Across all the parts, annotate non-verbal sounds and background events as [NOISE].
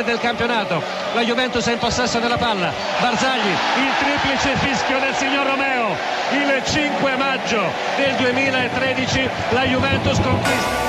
Fine del campionato. La Juventus è in possesso della palla. Barzagli il triplice fischio del signor Romeo. Il 5 maggio del 2013 la Juventus conquista.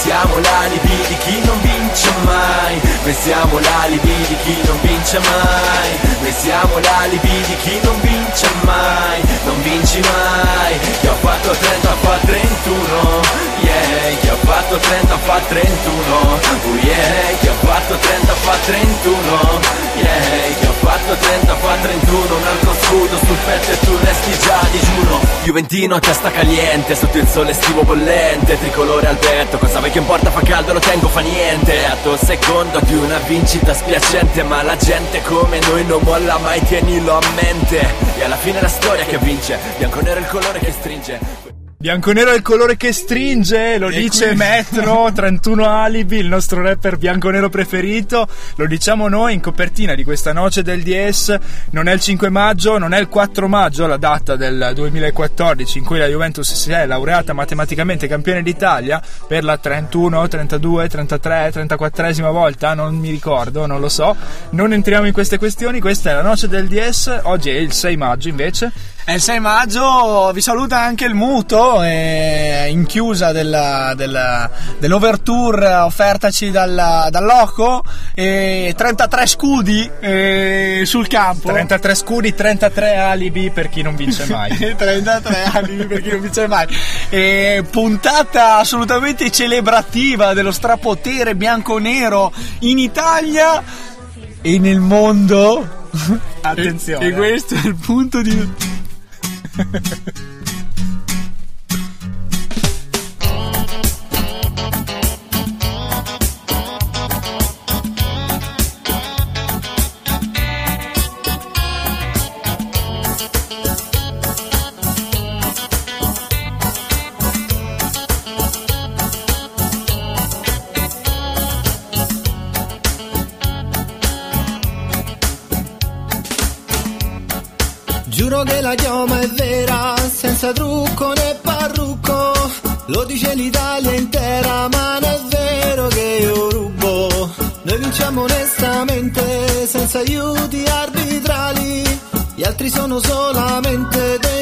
Siamo l'alibi di chi non vince mai. Noi siamo l'alibi di chi non vince mai. Noi siamo l'alibi di chi non vince mai. Non vinci mai. Chi ha fatto 30 fa 31 Yeah, chi ha fatto 30 fa 31 Oh yeah, chi ha fatto 30 fa 31 Yeah, chi ha fatto 30 fa 31 Un altro scudo sul petto e tu resti già digiuno. Juventino a testa caliente Sotto il sole estivo bollente. Tricolore al petto Cosa che importa? Fa caldo lo tengo fa niente Atto secondo di una vincita spiacente Ma la gente come noi non molla mai Tienilo a mente. E alla fine è la storia che vince Bianco-nero è il colore che stringe Bianconero è il colore che stringe, lo dice qui- Metro [LAUGHS] 31 Alibi, il nostro rapper bianconero preferito. Lo diciamo noi in copertina di questa noce del DS. Non è il 5 maggio, non è il 4 maggio, la data del 2014 in cui la Juventus si è laureata matematicamente campione d'Italia per la 31, 32, 33, 34esima volta, non mi ricordo, non lo so. Non entriamo in queste questioni, questa è la noce del DS. Oggi è il 6 maggio invece. È il 6 maggio, vi saluta anche il Muto, eh, in chiusa della, della, dell'overtour offertaci dal, dal Loco, e 33 scudi eh, sul campo. 33 scudi, 33 alibi per chi non vince [LAUGHS] mai. 33 anni per chi non vince mai. E puntata assolutamente celebrativa dello strapotere bianco-nero in Italia e nel mondo. Attenzione. E questo è il punto di. Mm-hmm. [LAUGHS] Che la chioma è vera, senza trucco né parrucco. Lo dice l'Italia intera, ma non è vero che io rubo. Noi vinciamo onestamente, senza aiuti arbitrali. Gli altri sono solamente dei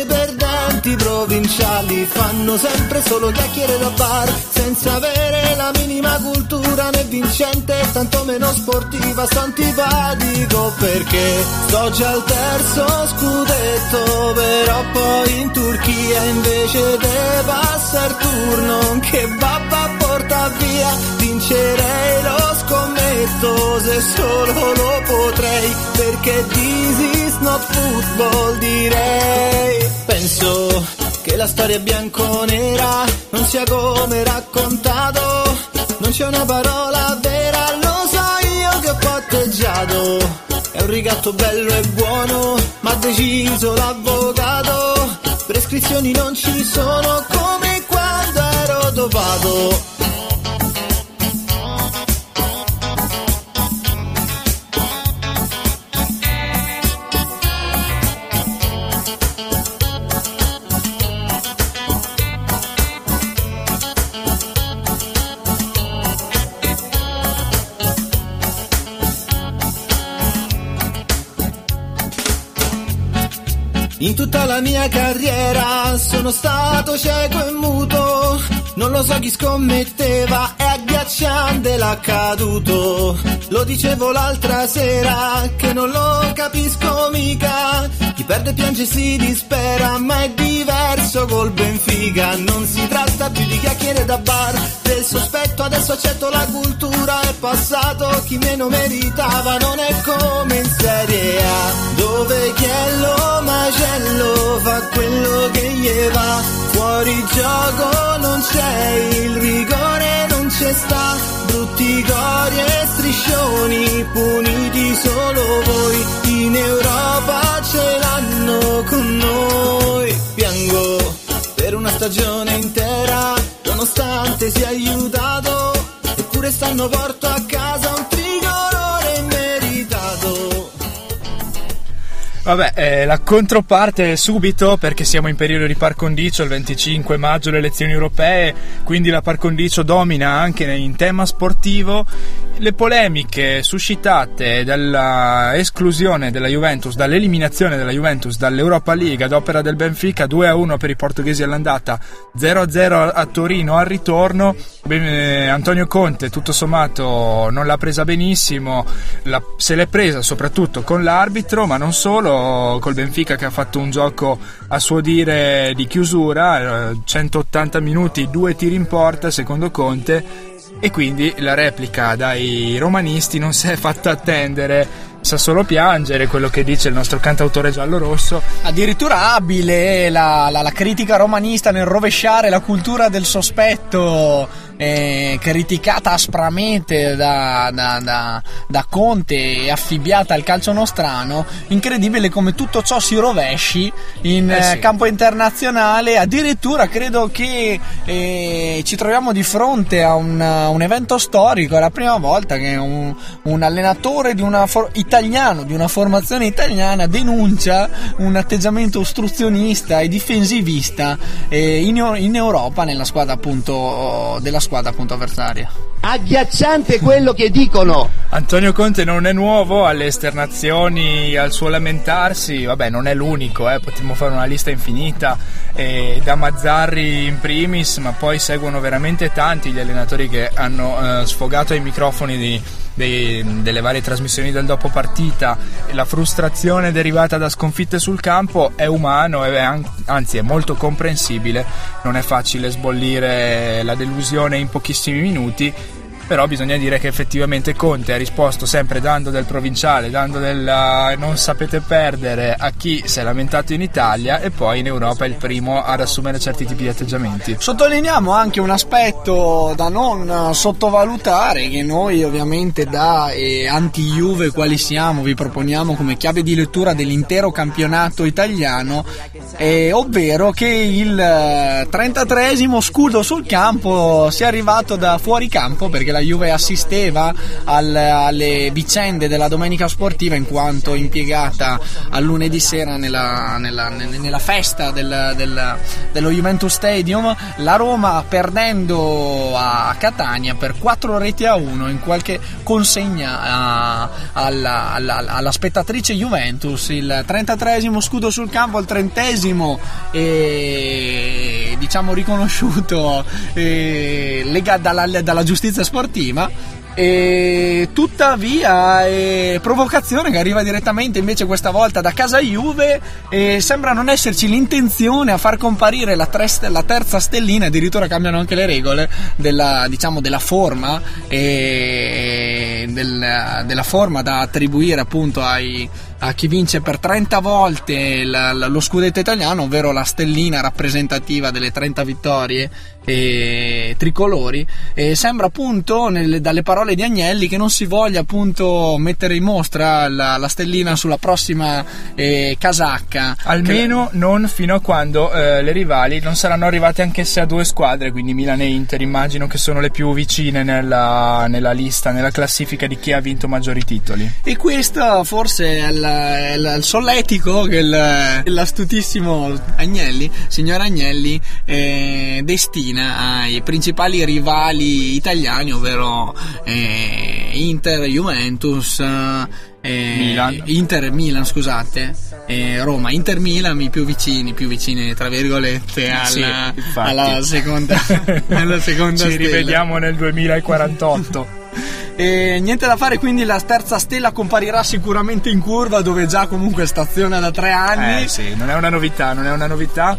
perdenti provinciali. Fanno sempre solo chiacchiere da bar, senza avere la minima cultura né vincente, tanto meno sportiva. Sto perché sto già al terzo scudetto, però poi in Turchia invece de passa il turno che babba porta via. Vincerei lo scommetto se solo lo potrei, perché this not football direi. Penso che la storia bianco-nera non sia come raccontato, non c'è una parola vera, lo so io che ho patteggiato. È un rigatto bello e buono, ma ha deciso l'avvocato. Prescrizioni non ci sono come quando ero dopato. Tutta la mia carriera. Sono stato cieco e muto, non lo so chi scommetteva, agghiacciante l'accaduto. Lo dicevo l'altra sera che non lo capisco mica, chi perde piange si dispera, ma è diverso col Benfica, non si tratta più di chiacchiere da bar, del sospetto adesso accetto la cultura, è passato chi meno meritava, non è come in Serie A, dove Chiello Macello fa quello che gli va, fuori gioco non c'è, il rigore c'è sta, brutti cori e striscioni, puniti solo voi, in Europa ce l'hanno con noi, piango per una stagione intera, nonostante sia aiutato, eppure stanno porto a casa Vabbè, eh, la controparte subito perché siamo in periodo di par condicio, il 25 maggio le elezioni europee, quindi la par condicio domina anche in tema sportivo. Le polemiche suscitate dalla esclusione della Juventus, dall'eliminazione della Juventus dall'Europa League ad opera del Benfica 2-1 per i portoghesi all'andata, 0-0 a Torino al ritorno. Ben- eh, Antonio Conte tutto sommato non l'ha presa benissimo, la- se l'è presa soprattutto con l'arbitro, ma non solo, col Benfica che ha fatto un gioco a suo dire di chiusura, eh, 180 minuti, due tiri in porta secondo Conte e quindi la replica dai romanisti non si è fatta attendere, sa solo piangere quello che dice il nostro cantautore giallo-rosso. Addirittura abile la, la- la critica romanista nel rovesciare la cultura del sospetto, eh, criticata aspramente da, da- da- da Conte e affibbiata al calcio nostrano. Incredibile come tutto ciò si rovesci in Eh sì. eh, campo internazionale. Addirittura credo che eh, ci troviamo di fronte a un, un evento storico. È la prima volta che un, un allenatore di una for- italiano di una formazione italiana denuncia un atteggiamento ostruzionista e difensivista eh, in, in Europa nella squadra appunto della squadra appunto avversaria. Agghiacciante quello che dicono. Antonio Conte non è nuovo alle esternazioni, al suo lamentarsi, vabbè non è l'unico, eh, potremmo fare una lista infinita, eh, da Mazzarri in primis, ma poi seguono veramente tanti gli allenatori che hanno eh, sfogato ai microfoni di- dei- delle varie trasmissioni del dopo partita, la frustrazione derivata da sconfitte sul campo è umano, è an- anzi è molto comprensibile, non è facile sbollire la delusione in pochissimi minuti però bisogna dire che effettivamente Conte ha risposto sempre dando del provinciale, dando del eh, non sapete perdere a chi si è lamentato in Italia e poi in Europa è il primo ad assumere certi tipi di atteggiamenti. Sottolineiamo anche un aspetto da non sottovalutare che noi ovviamente da eh, anti-Juve quali siamo vi proponiamo come chiave di lettura dell'intero campionato italiano eh, ovvero che il eh, 33esimo scudo sul campo sia arrivato da fuori campo perché la Juve assisteva al- alle vicende della domenica sportiva in quanto impiegata al lunedì sera nella, nella- nella festa del- del- dello Juventus Stadium. La Roma perdendo a Catania per 4 reti a 1 in qualche consegna a- alla, alla- alla spettatrice Juventus. Il 33esimo scudo sul campo il 30esimo e diciamo riconosciuto eh, lega- dalla, dalla giustizia sportiva. E tuttavia eh, provocazione che arriva direttamente invece questa volta da casa Juve e sembra non esserci l'intenzione a far comparire la, tre- la terza stellina addirittura cambiano anche le regole della, diciamo, della forma e del- della forma da attribuire appunto ai, a chi vince per 30 volte la- la- lo scudetto italiano ovvero la stellina rappresentativa delle 30 vittorie e tricolori e sembra appunto nelle- dalle parole di Agnelli che non si voglia appunto mettere in mostra la, la stellina sulla prossima eh, casacca Almeno non fino a quando eh, le rivali non saranno arrivate anch'esse a due squadre, quindi Milan e Inter immagino che sono le più vicine nella, nella lista, nella classifica di chi ha vinto maggiori titoli. E questo forse è il, è il- il solletico che l'astutissimo Agnelli, signor Agnelli, eh, destina ai principali rivali italiani, ovvero eh, Inter, Juventus. eh, Milan. Inter Milan, scusate, eh, Roma, Inter Milan i più vicini, più vicini tra virgolette alla, Sì, alla seconda, [LAUGHS] alla seconda Ci stella. rivediamo nel 2048. [LAUGHS] E niente da fare, quindi la terza stella comparirà sicuramente in curva dove già comunque staziona da tre anni. Eh sì, non è una novità, non è una novità.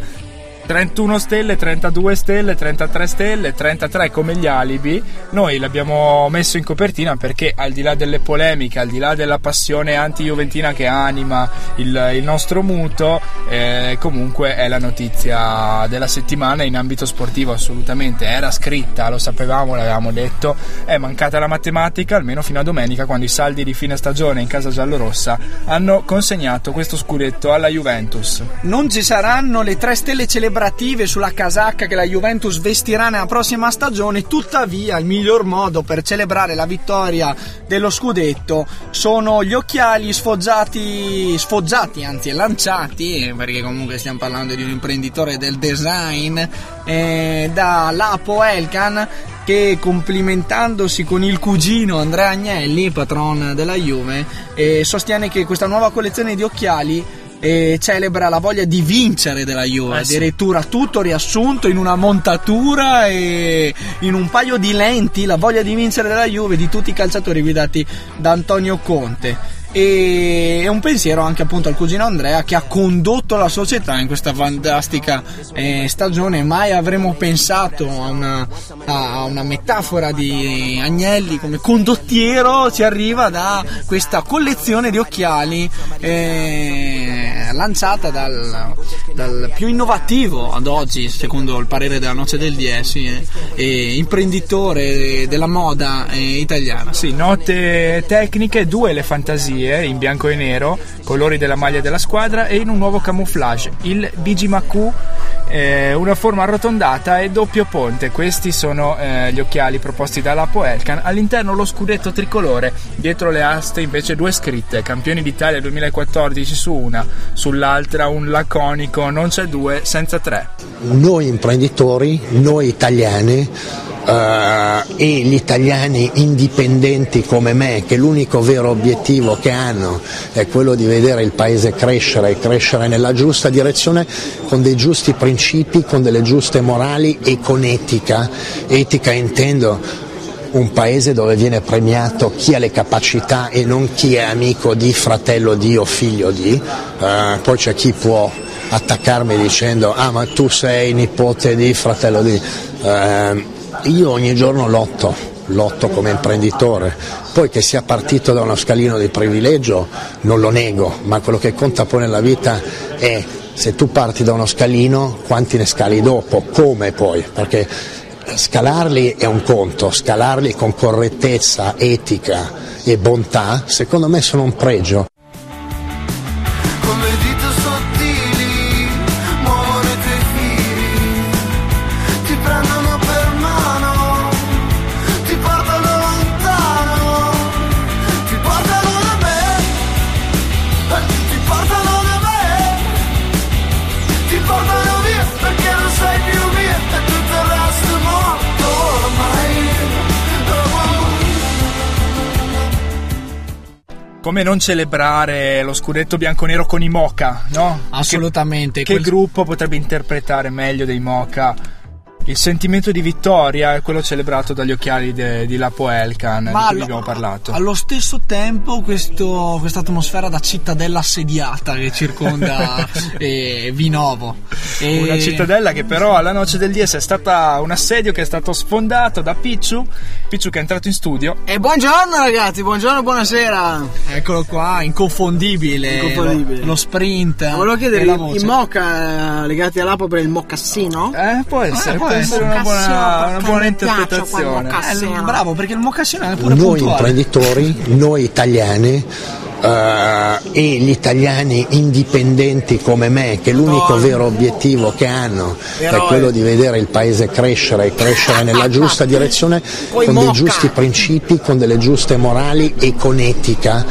31 stelle, 32 stelle, 33 stelle, 33 come gli alibi. Noi l'abbiamo messo in copertina perché al di là delle polemiche, al di là della passione anti-juventina che anima il, il nostro muto, eh, comunque è la notizia della settimana in ambito sportivo assolutamente. Era scritta, lo sapevamo, l'avevamo detto, è mancata la matematica almeno fino a domenica quando i saldi di fine stagione in casa giallorossa hanno consegnato questo scudetto alla Juventus. Non ci saranno le tre stelle celebrative sulla casacca che la Juventus vestirà nella prossima stagione, tuttavia il miglior modo per celebrare la vittoria dello scudetto sono gli occhiali sfoggiati, sfoggiati anzi lanciati, perché comunque stiamo parlando di un imprenditore del design, eh, da Lapo Elkan che complimentandosi con il cugino Andrea Agnelli, patron della Juve, eh, sostiene che questa nuova collezione di occhiali eh, celebra la voglia di vincere della Juve, Eh sì. addirittura tutto riassunto in una montatura e in un paio di lenti, la voglia di vincere della Juve di tutti i calciatori guidati da Antonio Conte. E un pensiero anche appunto al cugino Andrea che ha condotto la società in questa fantastica eh, stagione. Mai avremmo pensato a una, a una metafora di Agnelli come condottiero. Ci arriva da questa collezione di occhiali eh, lanciata dal, dal più innovativo ad oggi, secondo il parere della Noce del 10, eh, imprenditore della moda eh, italiana. Sì, note tecniche, due le fantasie in bianco e nero, colori della maglia della squadra e in un nuovo camouflage, il Bigimaku, eh, una forma arrotondata e doppio ponte. Questi sono eh, gli occhiali proposti dalla Poelcan. All'interno lo scudetto tricolore, dietro le aste invece due scritte, campioni d'Italia 2014 su una, sull'altra un laconico non c'è due senza tre. noi imprenditori, noi italiani eh, e gli italiani indipendenti come me, che l'unico vero obiettivo che hanno è quello di vedere il paese crescere e crescere nella giusta direzione con dei giusti principi, con delle giuste morali e con etica. Etica intendo un paese dove viene premiato chi ha le capacità e non chi è amico di, fratello di o figlio di, Eh, poi c'è chi può attaccarmi dicendo ah ma tu sei nipote di, fratello di, Eh, io ogni giorno lotto, lotto come imprenditore, poi che sia partito da uno scalino di privilegio non lo nego, ma quello che conta poi nella vita è se tu parti da uno scalino quanti ne scali dopo, come poi, perché scalarli è un conto, scalarli con correttezza, etica e bontà, secondo me sono un pregio. Come non celebrare lo scudetto bianconero con i Mocha, no? Assolutamente. Che Quel- gruppo potrebbe interpretare meglio dei Mocha il sentimento di vittoria è quello celebrato dagli occhiali de- di Lapo Elkan, di cui allo- abbiamo parlato. Allo stesso tempo questa atmosfera da cittadella assediata che circonda [LAUGHS] eh, Vinovo. E- Una cittadella che però alla noce del 10 è stata un assedio che è stato sfondato da Picciu, Picciu che è entrato in studio. E buongiorno ragazzi, buongiorno, buonasera. Eccolo qua, inconfondibile. Inconfondibile. Lo, lo sprint. Volevo chiedere, i voce. moca eh, legati all'apo per il mocassino? Eh, può essere, può può essere una buona, una buona interpretazione. Eh, bravo, perché il mocassino è pure Noi puntuale. imprenditori, noi italiani eh, e gli italiani indipendenti come me, che l'unico vero obiettivo che hanno è quello di vedere il paese crescere e crescere nella [LAUGHS] giusta direzione con dei giusti principi, con delle giuste morali e con etica.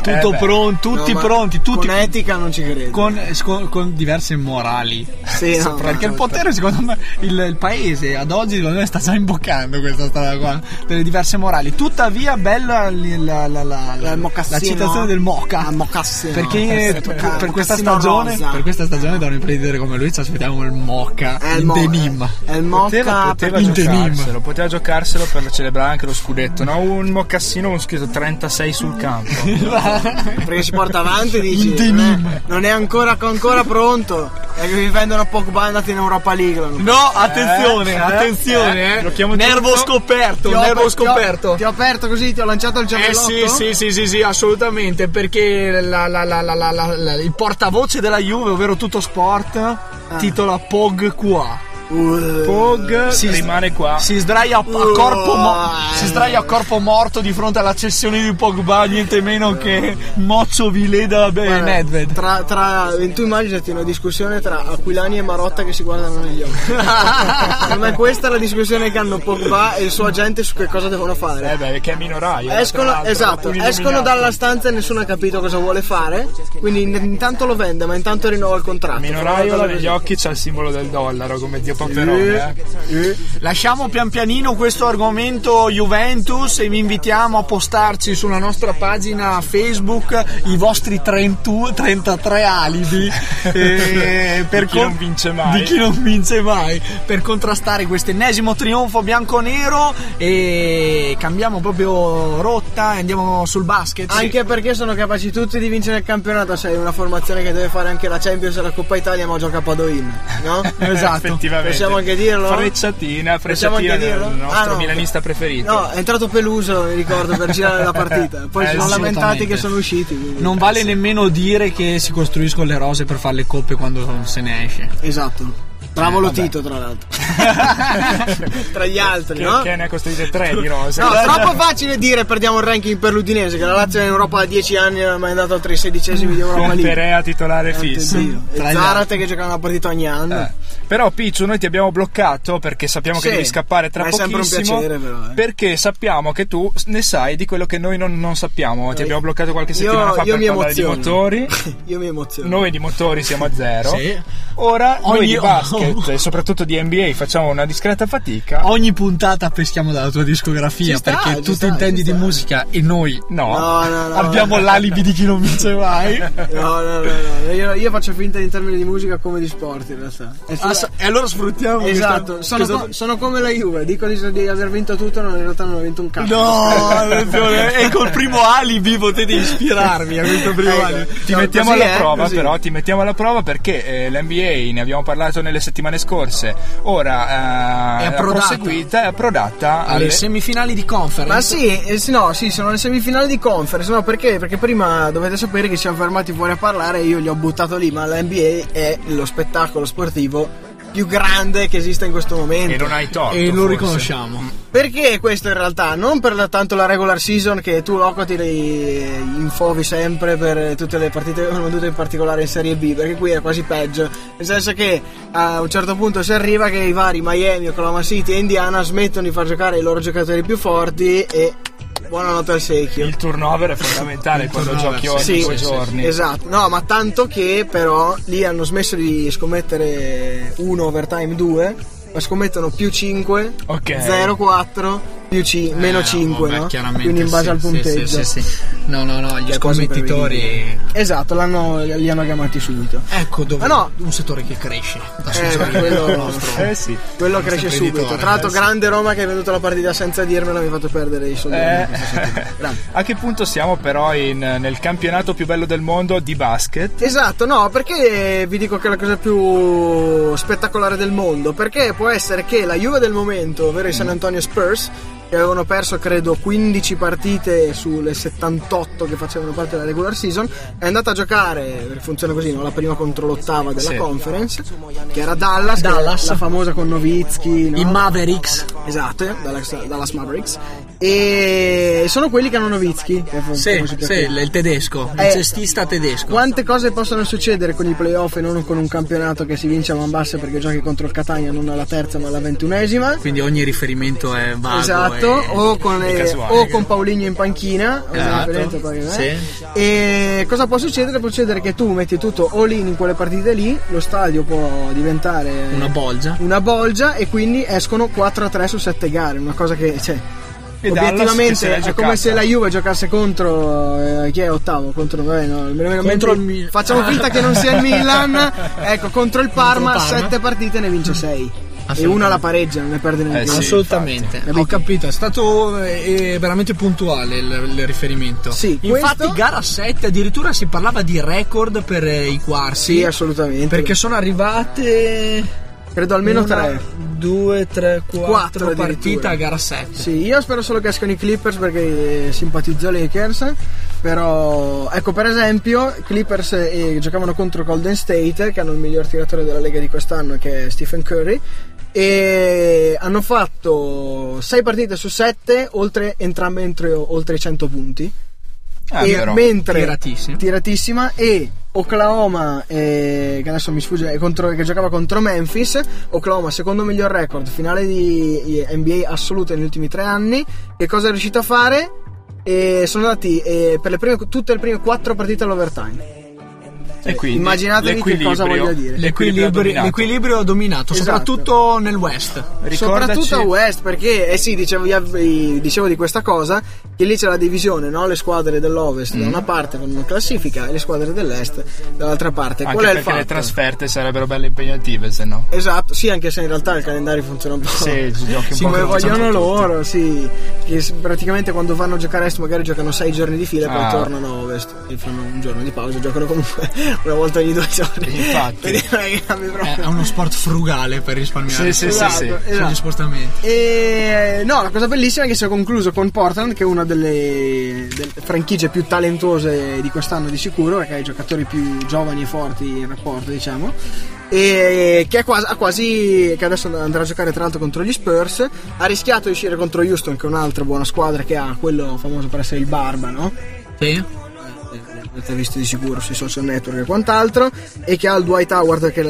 Tutto Eh pronto, tutti No, pronti, tutti Con etica non ci credo. con, con- con diverse morali. Sì, [LAUGHS] no, perché no, il potere, secondo me, il, il paese ad oggi, secondo me, sta già imboccando questa strada qua delle diverse morali. Tuttavia, bella la, la, la, la, il citazione del moca. Mocassino. Perché Eh, per, questa stagione, per questa stagione, da un imprenditore come lui, ci aspettiamo il moca È il mo- denim. È il Poteva, moca poteva in denim. giocarselo, poteva giocarselo per celebrare anche lo scudetto, no? Un mocassino con scritto 36 sul campo. [LAUGHS] [LAUGHS] Perché si porta avanti e dici non è, non è ancora, ancora pronto. E che vi vendono Pogba andati in Europa League. No, attenzione, Eh, attenzione, eh. blocchiamo Nervo tutto. scoperto, Ti ho- nervo ti ho- scoperto. Ti ho aperto così, ti ho lanciato il Eh giavellotto. sì, sì, sì, sì, sì, assolutamente, perché la- la- la- la- la- la- la- il portavoce della Juve, ovvero Tutto Sport, titola Pog qua. Uh, Pog Si- rimane qua. Si sdraia a, corpo mo- si sdraia a corpo morto di fronte alla cessione di Pogba, niente meno che Moccio Vileda e Nedved. Tra, tra, tu immaginati una discussione tra Aquilani e Marotta che si guardano negli occhi. [LAUGHS] Me questa è la discussione che hanno Pogba e il suo agente su che cosa devono fare. Eh beh, che è minoraio. Escono, esatto, escono dalla stanza e nessuno ha capito cosa vuole fare. Quindi in- intanto lo vende, ma intanto rinnova il contratto. Minoraio negli occhi c'ha il simbolo del dollaro come Dio Paperone. eh. Lasciamo pian pianino questo argomento Juventus e vi invitiamo a postarci sulla nostra pagina Facebook i vostri 30 33 alibi [LAUGHS] eh, per Di chi non vince mai. di chi non vince mai per contrastare questo ennesimo trionfo bianco-nero e cambiamo proprio rotta e andiamo sul basket. Anche perché sono capaci tutti di vincere il campionato. Sei una formazione che deve fare anche la Champions e la Coppa Italia, ma gioca a Padoin. No? [LAUGHS] [LAUGHS] Esatto. Effettivamente. Possiamo anche dirlo? Frecciatina, frecciatina anche del nostro Ah, no. milanista preferito. No, è entrato Peluso, mi ricordo, per girare la partita. [LAUGHS] Poi Eh, si sono lamentati che sono usciti. quindi- Non vale nemmeno dire che si costruiscono le rose per fare le coppe quando se ne esce. Esatto. Bravo Eh, Lotito, tra l'altro. [LAUGHS] tra gli altri, che, no? che ne ha costruite tre di rose. No, [LAUGHS] troppo facile dire perdiamo il ranking per l'Udinese, che la Lazio è in Europa da 10 anni non è mai andato tra i sedicesimi di Europa con League. Perea titolare fisso. Tra Zarate che gioca una partita ogni anno. Eh. Però Picciu noi ti abbiamo bloccato perché sappiamo che Sì, devi scappare tra ma è sempre un pochissimo piacere, però, eh. perché sappiamo che tu ne sai di quello che noi non, non sappiamo ti Eh, abbiamo bloccato qualche io- settimana fa io per parlare di motori [LAUGHS] Io mi emoziono. noi di motori siamo a zero Sì. ora noi Ogni- di basket [LAUGHS] e soprattutto di NBA facciamo una discreta fatica Ogni puntata peschiamo dalla tua discografia sta, perché tu ti intendi di musica e noi no, No, no, no. abbiamo l'alibi di chi non vince mai. [LAUGHS] No, no, no, no. Io, io faccio finta in termini di musica come di sport in realtà. E Ah, e allora sfruttiamo Esatto, questa- sono, questa- co- sono come la Juve, dico di, di aver vinto tutto, non in realtà non ho vinto un cazzo. No, [LAUGHS] e col primo alibi potete ispirarvi a questo primo Ecco. alibi. ti No, mettiamo alla è, prova così. però ti mettiamo alla prova perché eh, l'NBA ne abbiamo parlato nelle settimane scorse ora eh, È approdata. proseguita è approdata Alle alle semifinali di conference. Ma sì, eh, no, sì, sono le semifinali di conference, no, perché? Perché prima dovete sapere che ci siamo fermati fuori a parlare e io li ho buttato lì, ma la NBA è lo spettacolo sportivo più grande che esista in questo momento. e non hai torto e lo forse. riconosciamo. Perché questo in realtà? Non per la- tanto la regular season che tu loco ti le infovi sempre per tutte le partite che sono vendute in particolare in Serie B, perché qui è quasi peggio. Nel senso che a un certo punto si arriva che i vari Miami, Oklahoma City e Indiana smettono di far giocare i loro giocatori più forti e buonanotte al secchio. il turnover è fondamentale quando giochi ogni Sì, due sì, giorni. Esatto, no, ma tanto che però lì hanno smesso di scommettere 1 overtime 2, ma scommettono più 5, Ok. 0 4, più c- meno Eh, 5, vabbè, no? chiaramente Quindi in base sì, al punteggio. Sì, sì, sì. No, no, no, gli è quasi scommettitori. Esatto, l'hanno, li hanno chiamati subito. Ecco dove Ah, no. un settore che cresce da Eh, quello- nostro. eh sì Quello cresce subito. Tra l'altro, eh, grande Roma che hai venduto la partita senza dirmelo, mi ha fatto perdere i soldi. Eh, a che punto siamo però in- nel campionato più bello del mondo di basket? Esatto, no, perché vi dico che è la cosa più spettacolare del mondo? Perché può essere che la Juve del momento, ovvero i San Antonio Spurs, che avevano perso credo 15 partite sulle 78 che facevano parte della regular season, è andata a giocare, funziona così, no? la prima contro l'ottava della Sì. conference, che era Dallas, che è Dallas. la famosa con Novitsky, no? I Mavericks. Esatto, Dallas, Dallas Mavericks. E sono quelli che hanno Novitsky. che è Sì, sì, il tedesco, il Eh, cestista tedesco. Quante cose possono succedere con i playoff e non con un campionato che si vince a man basse perché giochi contro il Catania non alla terza ma alla ventunesima? Quindi ogni riferimento è vago. Esatto, e- o con, eh, o con Paulinho in panchina, Esatto, eh. sì. E cosa può succedere? Può succedere che tu metti tutto all in in quelle partite lì, lo stadio può diventare Una bolgia. una bolgia e quindi escono 4 a 3 su 7 gare, una cosa che cioè, E obiettivamente è come se la Juve giocasse contro eh, chi è ottavo contro vabbè, no, Contro il Mi- facciamo finta che non sia il [LAUGHS] Milan ecco contro il Parma. 7 partite ne vince 6 e una la pareggia, non ne perde neanche Eh sì. Assolutamente, ho capito, è stato eh, veramente puntuale il, il riferimento. Sì, Infatti, questo- gara 7 addirittura si parlava di record per eh, i quarti. Sì, assolutamente. Perché sono arrivate. Credo almeno una, tre. Due, tre, Quattro quattro partite a gara 7. Sì, io spero solo che escano i Clippers perché simpatizzo Lakers. Però, ecco, per esempio, Clippers eh, giocavano contro Golden State, che hanno il miglior tiratore della Lega di quest'anno, che è Stephen Curry. E hanno fatto 6 partite su 7, oltre, entrambe entro oltre i 100 punti. Ah, e vero. mentre Tiratissima. tiratissima e Oklahoma eh, che adesso mi sfugge contro- che giocava contro Memphis Oklahoma secondo miglior record finale di NBA assoluta negli ultimi tre anni che cosa è riuscito a fare e sono andati eh, per le prime, tutte le prime quattro partite all'overtime E quindi immaginatevi che cosa voglia dire. l'equilibrio L'equilibrio, dominato. l'equilibrio dominato, Esatto. soprattutto nel West. Ricordaci- Soprattutto a West, perché eh sì, dicevo, dicevo di questa cosa, che lì c'è la divisione, no? Le squadre dell'Ovest Mm. da una parte con una classifica e le squadre dell'Est dall'altra parte. Anche Qual è il perché le fatto? trasferte sarebbero belle impegnative, se no. Esatto, sì, anche se in realtà il calendario funziona un po'. Sì, giochi un Sì, po' come vogliono loro, sì. Che praticamente quando vanno a giocare a est magari giocano sei giorni di fila e poi Ah. tornano a ovest e fanno un giorno di pausa, giocano comunque una volta ogni due giorni. [LAUGHS] Infatti. Non è uno sport frugale per risparmiare Sì, sì, Esatto, sì, sì. sugli esatto. spostamenti. E no, la cosa bellissima è che si è concluso con Portland, che è una delle, delle franchigie più talentuose di quest'anno di sicuro, perché ha i giocatori più giovani e forti in rapporto, diciamo. E che è quasi, ha quasi che adesso andrà a giocare tra l'altro contro gli Spurs. Ha rischiato di uscire contro Houston, che è un'altra buona squadra che ha quello famoso per essere il Barba, no? Sì. Avete visto di sicuro sui social network e quant'altro. E che ha il Dwight Howard, che è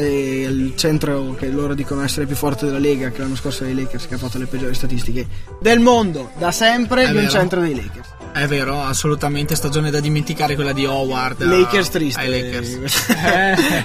il centro che loro dicono essere più forte della Lega, che l'anno scorso dei Lakers, che ha fatto le peggiori statistiche del mondo, da sempre, È di un vero. centro dei Lakers. È vero, assolutamente stagione da dimenticare quella di Howard. Lakers a- triste. ai Lakers.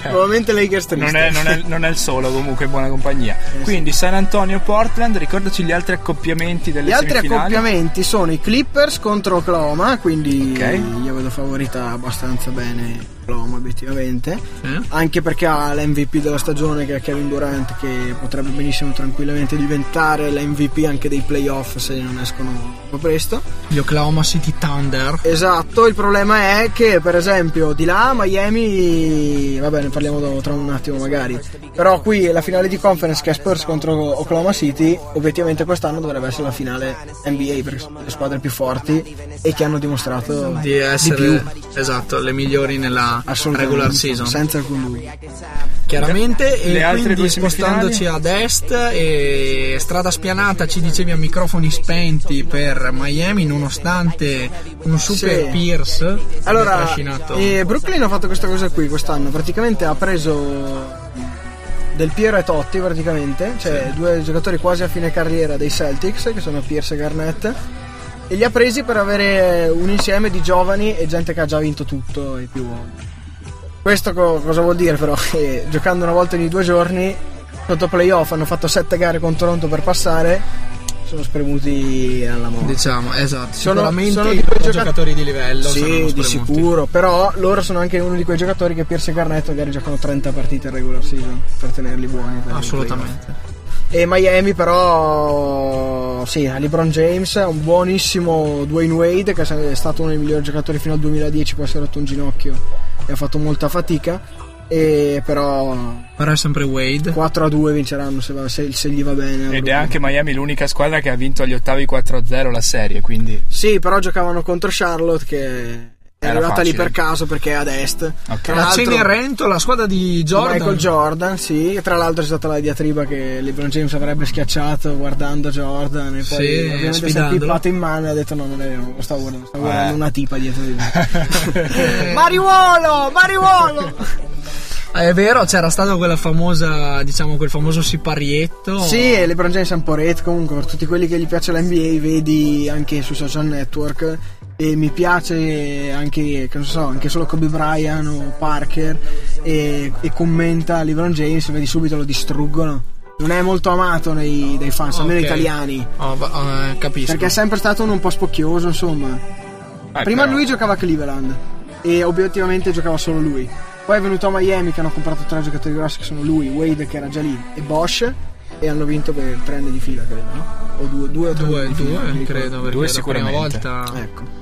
[LAUGHS] Probabilmente Lakers triste. Non è, non, è, non è il solo, comunque, buona compagnia. Quindi San Antonio Portland, ricordaci gli altri accoppiamenti delle Gli altri semifinali. accoppiamenti sono i Clippers contro Oklahoma, quindi Ok. io vedo favorita abbastanza bene Oklahoma obiettivamente. Sì. Anche perché ha l'MVP della stagione che è Kevin Durant che potrebbe benissimo tranquillamente diventare l'MVP anche dei playoff se non escono presto. Gli Oklahoma City Thunder. Esatto, il problema è che per esempio di là Miami, va bene parliamo dopo, tra un attimo magari, però qui la finale di conference che è Spurs contro Oklahoma City, obiettivamente quest'anno dovrebbe essere la finale NBA perché sono le squadre più forti e che hanno dimostrato Di essere più. esatto, le migliori nella Assolutamente, regular season. senza alcun dubbio. Chiaramente, Le e quindi spostandoci ad est e strada spianata, ci dicevi a microfoni spenti per Miami, nonostante un super Sì. Pierce abbia Allora, trascinato. eh, Brooklyn ha fatto questa cosa qui quest'anno, praticamente ha preso del Piero e Totti praticamente, cioè due giocatori quasi a fine carriera dei Celtics, che sono Pierce e Garnett, e li ha presi per avere un insieme di giovani e gente che ha già vinto tutto e più. Questo co- cosa vuol dire però? [LAUGHS] Che giocando una volta ogni due giorni, sotto playoff hanno fatto sette gare con Toronto per passare, sono spremuti alla morte. Diciamo, esatto, Sono- sicuramente sono di quei giocatori di livello Sì, di sicuro, però loro sono anche uno di quei giocatori che Pierce e Garnett magari giocano 30 partite in regular season per tenerli buoni. per Assolutamente. E Miami però sì, ha LeBron James, ha un buonissimo Dwayne Wade che è stato uno dei migliori giocatori fino al 2010, poi si è rotto un ginocchio e ha fatto molta fatica. E però Però è sempre Wade. 4 a 2 vinceranno se, va- se- se gli va bene. Ed è anche Miami l'unica squadra che ha vinto agli ottavi 4-0 la serie, quindi Sì, però giocavano contro Charlotte che è Era arrivata lì facile. per caso perché è ad est. Ok. Tra La l'altro- Cenerento, la squadra di Jordan. Michael Jordan, sì. E Tra l'altro c'è stata la diatriba che LeBron James avrebbe schiacciato guardando Jordan e poi Sì, ovviamente si è pippato in mano e ha detto no, non è vero, lo stavo guardando, stavo guardando Eh. una tipa dietro di me. [LAUGHS] Mariuolo! Mariuolo! Eh, È vero, c'era stato quella famosa, diciamo, quel famoso siparietto. Sì, e LeBron James è un po' ret comunque, per tutti quelli che gli piace l'NBA, vedi anche sui social network. E mi piace anche, che non so, anche solo Kobe Bryant o Parker e, e commenta LeBron James, vedi subito lo distruggono. Non è molto amato nei, dai fans, almeno italiani. Oh, va- eh, capisco. Perché è sempre stato uno un po' spocchioso, insomma. Eh, Prima però- lui giocava a Cleveland e obiettivamente giocava solo lui. Poi è venuto a Miami che hanno comprato tre giocatori grossi che sono lui, Wade che era già lì e Bosch. e hanno vinto per tre anni di fila, credo, no? O due, due o tre Due, di fila, due credo, perché Due la prima volta. Ecco.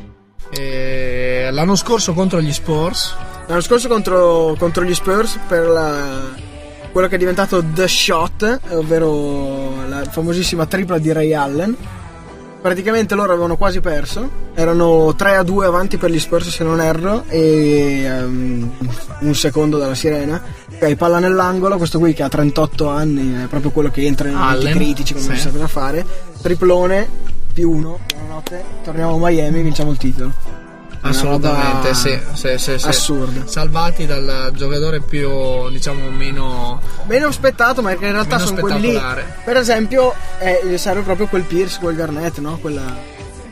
E l'anno scorso contro gli Spurs. L'anno scorso contro, contro gli Spurs per la- quello che è diventato The Shot, ovvero la famosissima tripla di Ray Allen. Praticamente loro avevano quasi perso, erano 3 a 2 avanti per gli Spurs se non erro e ehm, un secondo dalla sirena. Ok, palla nell'angolo, questo qui che ha 38 anni, è proprio quello che entra nei Allen, critici non sì. sa cosa fare. Triplone più uno, buonanotte, torniamo a Miami e vinciamo il titolo. Assolutamente, sì, sì, sì, sì. Assurda. Salvati dal giocatore più, diciamo, meno. Meno aspettato, ma in realtà sono quelli lì. Per esempio, eh, serve proprio quel Pierce, quel Garnett, no? Quella,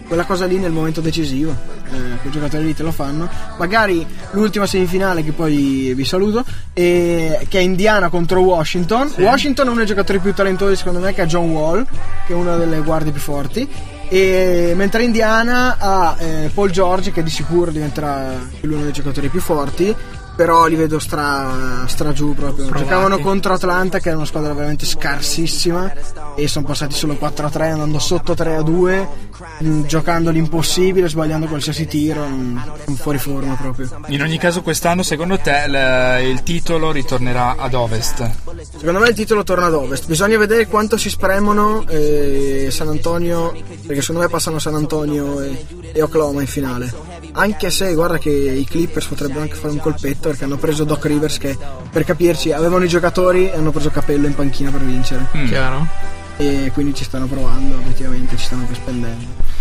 quella cosa lì nel momento decisivo. Eh, quei giocatori lì te lo fanno. Magari l'ultima semifinale, che poi vi saluto, eh, che è Indiana contro Washington. Washington è uno dei giocatori più talentuosi, secondo me, che è John Wall, che è una delle guardie più forti. E mentre Indiana ha eh, Paul George, che di sicuro diventerà uno dei giocatori più forti. Però li vedo stra, stra giù proprio. Provati. Giocavano contro Atlanta, che è una squadra veramente scarsissima. E sono passati solo 4 a 3, andando sotto 3 a 2, mh, giocando l'impossibile, sbagliando qualsiasi tiro. Sono fuori forma proprio. In ogni caso quest'anno secondo te l- il titolo ritornerà ad ovest? Secondo me il titolo torna ad ovest. Bisogna vedere quanto si spremono eh, San Antonio, perché secondo me passano San Antonio e, e Oklahoma in finale. Anche se guarda che i Clippers potrebbero anche fare un colpetto perché hanno preso Doc Rivers che per capirci avevano i giocatori e hanno preso Capello in panchina per vincere. Chiaro? E quindi ci stanno provando, obiettivamente ci stanno anche spendendo.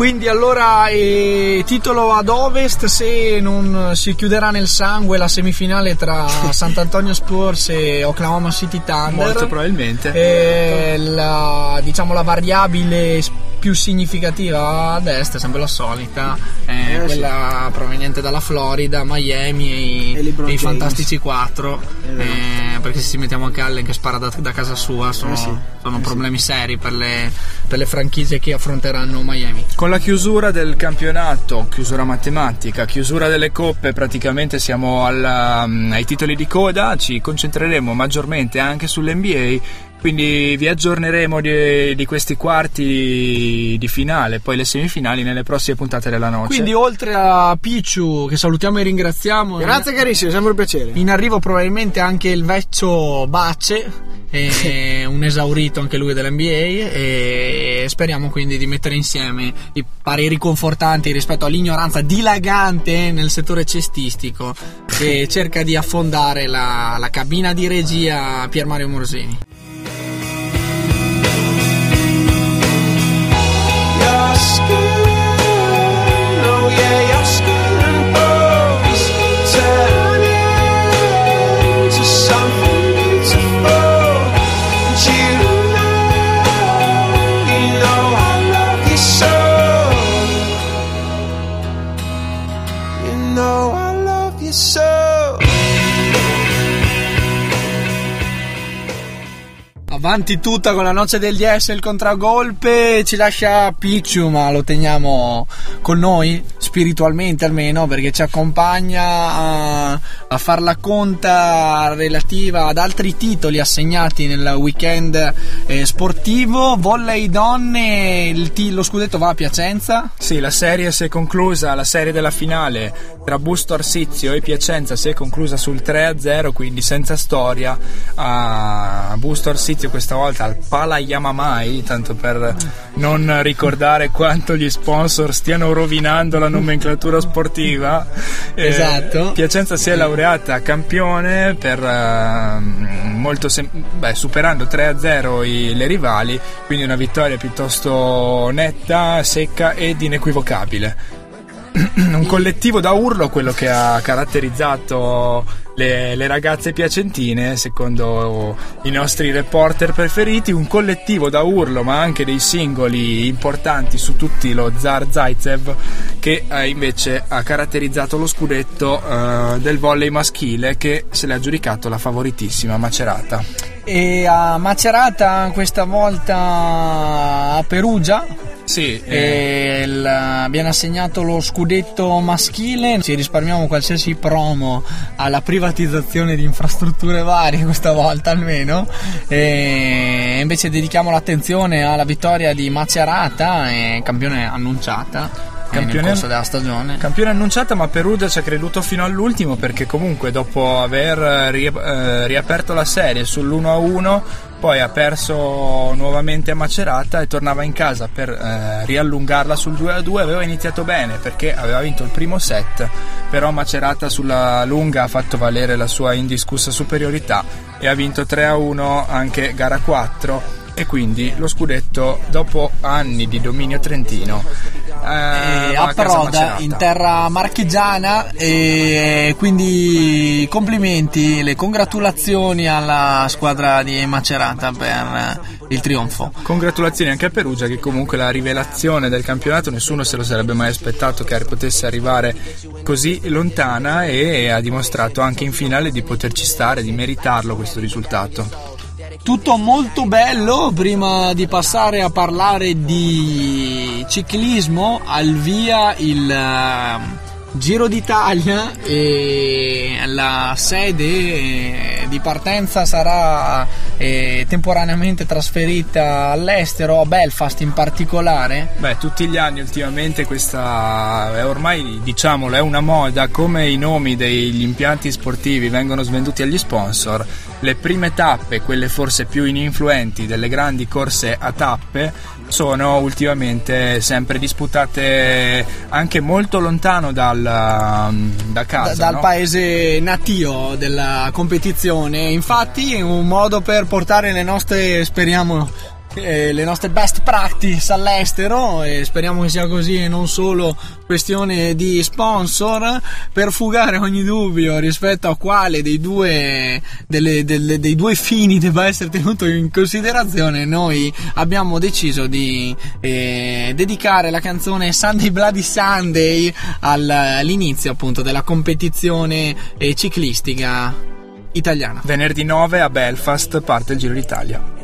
Quindi allora eh, titolo ad ovest se non si chiuderà nel sangue la semifinale tra [LAUGHS] Sant'Antonio Spurs e Oklahoma City Thunder. Molto probabilmente. E la, diciamo la variabile più significativa ad est è sempre la solita, è Eh, quella proveniente dalla Florida, Miami e i. Fantastici 4. Esatto. eh, perché se ci mettiamo anche Allen che spara da, da casa sua sono, Eh sì. sono problemi seri per le, per le franchigie che affronteranno Miami. Con la chiusura del campionato, chiusura matematica, chiusura delle coppe, praticamente siamo alla- mm, ai titoli di coda, ci concentreremo maggiormente anche sull'NBA, quindi vi aggiorneremo di, di questi quarti di finale, poi le semifinali nelle prossime puntate della noce. Quindi oltre a Picciu che salutiamo e ringraziamo, Grazie carissimo, è sempre un piacere. in arrivo probabilmente anche il vecchio Bace, e [LAUGHS] un esaurito anche lui dell'NBA e speriamo quindi di mettere insieme i pareri confortanti rispetto all'ignoranza dilagante nel settore cestistico che [LAUGHS] cerca di affondare la, la cabina di regia Pier Mario Morsini. Skin, Avanti tutta con la noce del DS il contragolpe ci lascia Picciu ma lo teniamo con noi spiritualmente almeno perché ci accompagna a, a far la conta relativa ad altri titoli assegnati nel weekend eh, sportivo. Volley donne ti- lo scudetto va a Piacenza? Sì, la serie si è conclusa, la serie della finale tra Busto Arsizio e Piacenza si è conclusa sul 3-0, quindi senza storia a Busto Arsizio questa volta al Pala Yamamai, tanto per non ricordare quanto gli sponsor stiano rovinando la nomenclatura sportiva. Eh, Esatto. Piacenza si è laureata campione per molto sem- beh, superando 3-0 i- le rivali, quindi una vittoria piuttosto netta, secca ed inequivocabile. [CLEARS THROAT] Un collettivo da urlo, quello che ha caratterizzato le, le ragazze piacentine, secondo i nostri reporter preferiti, un collettivo da urlo, ma anche dei singoli importanti su tutti lo Zar Zaitsev, che eh, invece ha caratterizzato lo scudetto eh, del volley maschile, che se l'ha aggiudicato la favoritissima Macerata. E a Macerata questa volta a Perugia Sì, e il- viene assegnato lo scudetto maschile. Ci risparmiamo qualsiasi promo alla privatizzazione di infrastrutture varie, questa volta almeno. E invece dedichiamo l'attenzione alla vittoria di Macerata, eh, campione annunciata. Campione- della stagione. Campione annunciata, ma Perugia ci ha creduto fino all'ultimo perché comunque dopo aver eh, ri- eh, riaperto la serie sull'1-1 poi ha perso nuovamente a Macerata e tornava in casa per eh, riallungarla sul 2-2. Aveva iniziato bene perché aveva vinto il primo set, però Macerata sulla lunga ha fatto valere la sua indiscussa superiorità e ha vinto 3-1 anche gara 4 e quindi lo scudetto dopo anni di dominio trentino eh, approda Macerata. in terra marchigiana e quindi complimenti, le congratulazioni alla squadra di Macerata per il trionfo. Congratulazioni anche a Perugia che comunque la rivelazione del campionato nessuno se lo sarebbe mai aspettato che potesse arrivare così lontana e ha dimostrato anche in finale di poterci stare, di meritarlo questo risultato. Tutto molto bello, prima di passare a parlare di ciclismo, al via il eh, Giro d'Italia e la sede eh, di partenza sarà eh, temporaneamente trasferita all'estero, a Belfast in particolare. Beh, tutti gli anni ultimamente questa è ormai diciamolo è una moda come i nomi degli impianti sportivi vengono svenduti agli sponsor. Le prime tappe, quelle forse più ininfluenti delle grandi corse a tappe, sono ultimamente sempre disputate anche molto lontano dal, da casa. da- dal no? paese natio della competizione. Infatti, è un modo per portare le nostre, speriamo, eh, le nostre best practice all'estero e speriamo che sia così e non solo questione di sponsor per fugare ogni dubbio rispetto a quale dei due, delle- delle- dei due fini debba essere tenuto in considerazione noi abbiamo deciso di eh, dedicare la canzone Sunday Bloody Sunday al- all'inizio appunto della competizione eh, ciclistica italiana Venerdì 9 a Belfast parte il Giro d'Italia.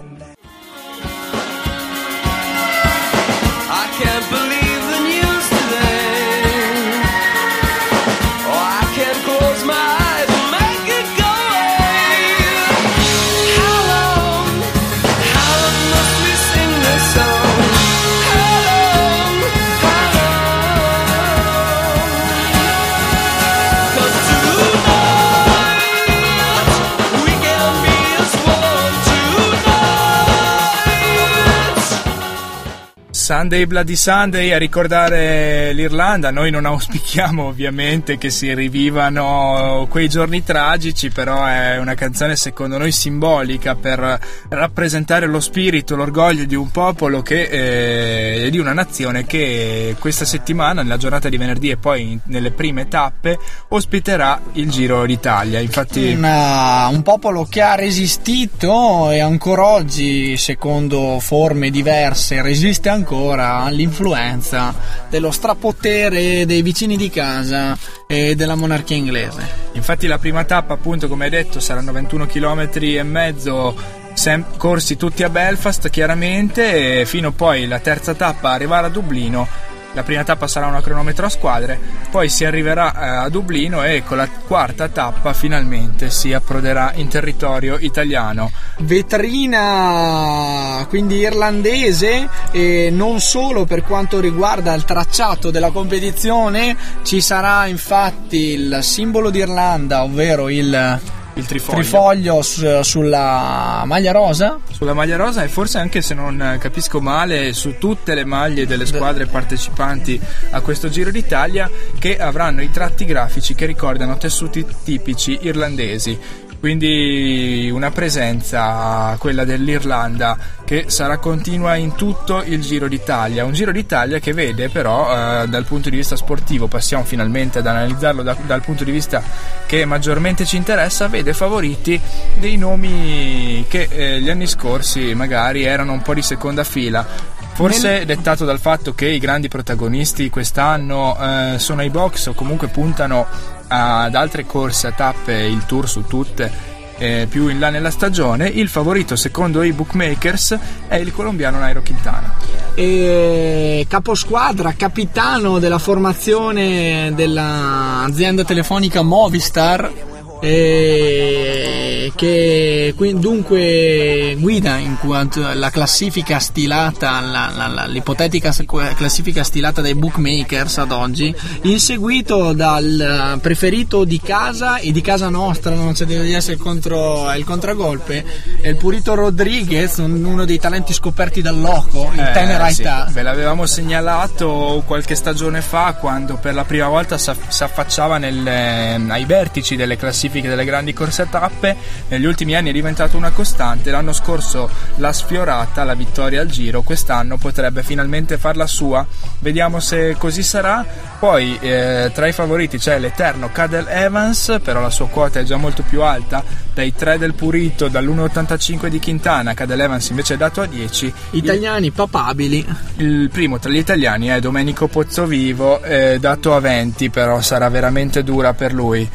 Sunday Bloody Sunday a ricordare l'Irlanda, noi non auspichiamo ovviamente che si rivivano quei giorni tragici, però è una canzone secondo noi simbolica per rappresentare lo spirito, l'orgoglio di un popolo eh, e di una nazione che questa settimana, nella giornata di venerdì e poi nelle prime tappe, ospiterà il Giro d'Italia. Infatti Una- un popolo che ha resistito e ancora oggi, secondo forme diverse, resiste ancora all'influenza dello strapotere dei vicini di casa e della monarchia inglese. Infatti la prima tappa, appunto, come hai detto, saranno 21 km e mezzo sem- corsi tutti a Belfast, chiaramente, e fino poi la terza tappa arrivare a Dublino. La prima tappa sarà una cronometro a squadre, poi si arriverà eh, a Dublino e con la quarta tappa finalmente si approderà in territorio italiano. Vetrina quindi irlandese e non solo per quanto riguarda il tracciato della competizione, ci sarà infatti il simbolo d'Irlanda, ovvero il Il trifoglio. trifoglio su- sulla maglia rosa. Sulla maglia rosa e forse anche se non capisco male su tutte le maglie delle squadre partecipanti a questo Giro d'Italia che avranno i tratti grafici che ricordano tessuti tipici irlandesi. Quindi una presenza, quella dell'Irlanda, che sarà continua in tutto il Giro d'Italia. Un Giro d'Italia che vede però eh, dal punto di vista sportivo, passiamo finalmente ad analizzarlo da- dal punto di vista che maggiormente ci interessa, vede favoriti dei nomi che eh, gli anni scorsi magari erano un po' di seconda fila. Forse dettato dal fatto che i grandi protagonisti quest'anno eh, sono ai box o comunque puntano ad altre corse a tappe, il tour su tutte, eh, più in là nella stagione, il favorito secondo i bookmakers è il colombiano Nairo Quintana. e caposquadra, capitano della formazione dell'azienda telefonica Movistar e che dunque guida in quanto la classifica stilata la- la- la- l'ipotetica classifica stilata dai bookmakers ad oggi inseguito dal preferito di casa e di casa nostra non c'è di essere il, contro, il contragolpe è il Purito Rodriguez un- uno dei talenti scoperti dal loco in Eh, tenera sì, età. ve l'avevamo segnalato qualche stagione fa quando per la prima volta si affacciava nel, eh, ai vertici delle classifiche delle grandi corse a tappe. Negli ultimi anni è diventato una costante. L'anno scorso l'ha sfiorata la vittoria al giro, quest'anno potrebbe finalmente farla sua. Vediamo se così sarà. Poi eh, tra i favoriti c'è l'eterno Cadel Evans, però la sua quota è già molto più alta. Dai 3 del Purito, dall'1,85 di Quintana, Cadel Evans invece è dato a 10. italiani papabili Il primo tra gli italiani è Domenico Pozzovivo, eh, dato a 20, però sarà veramente dura per lui.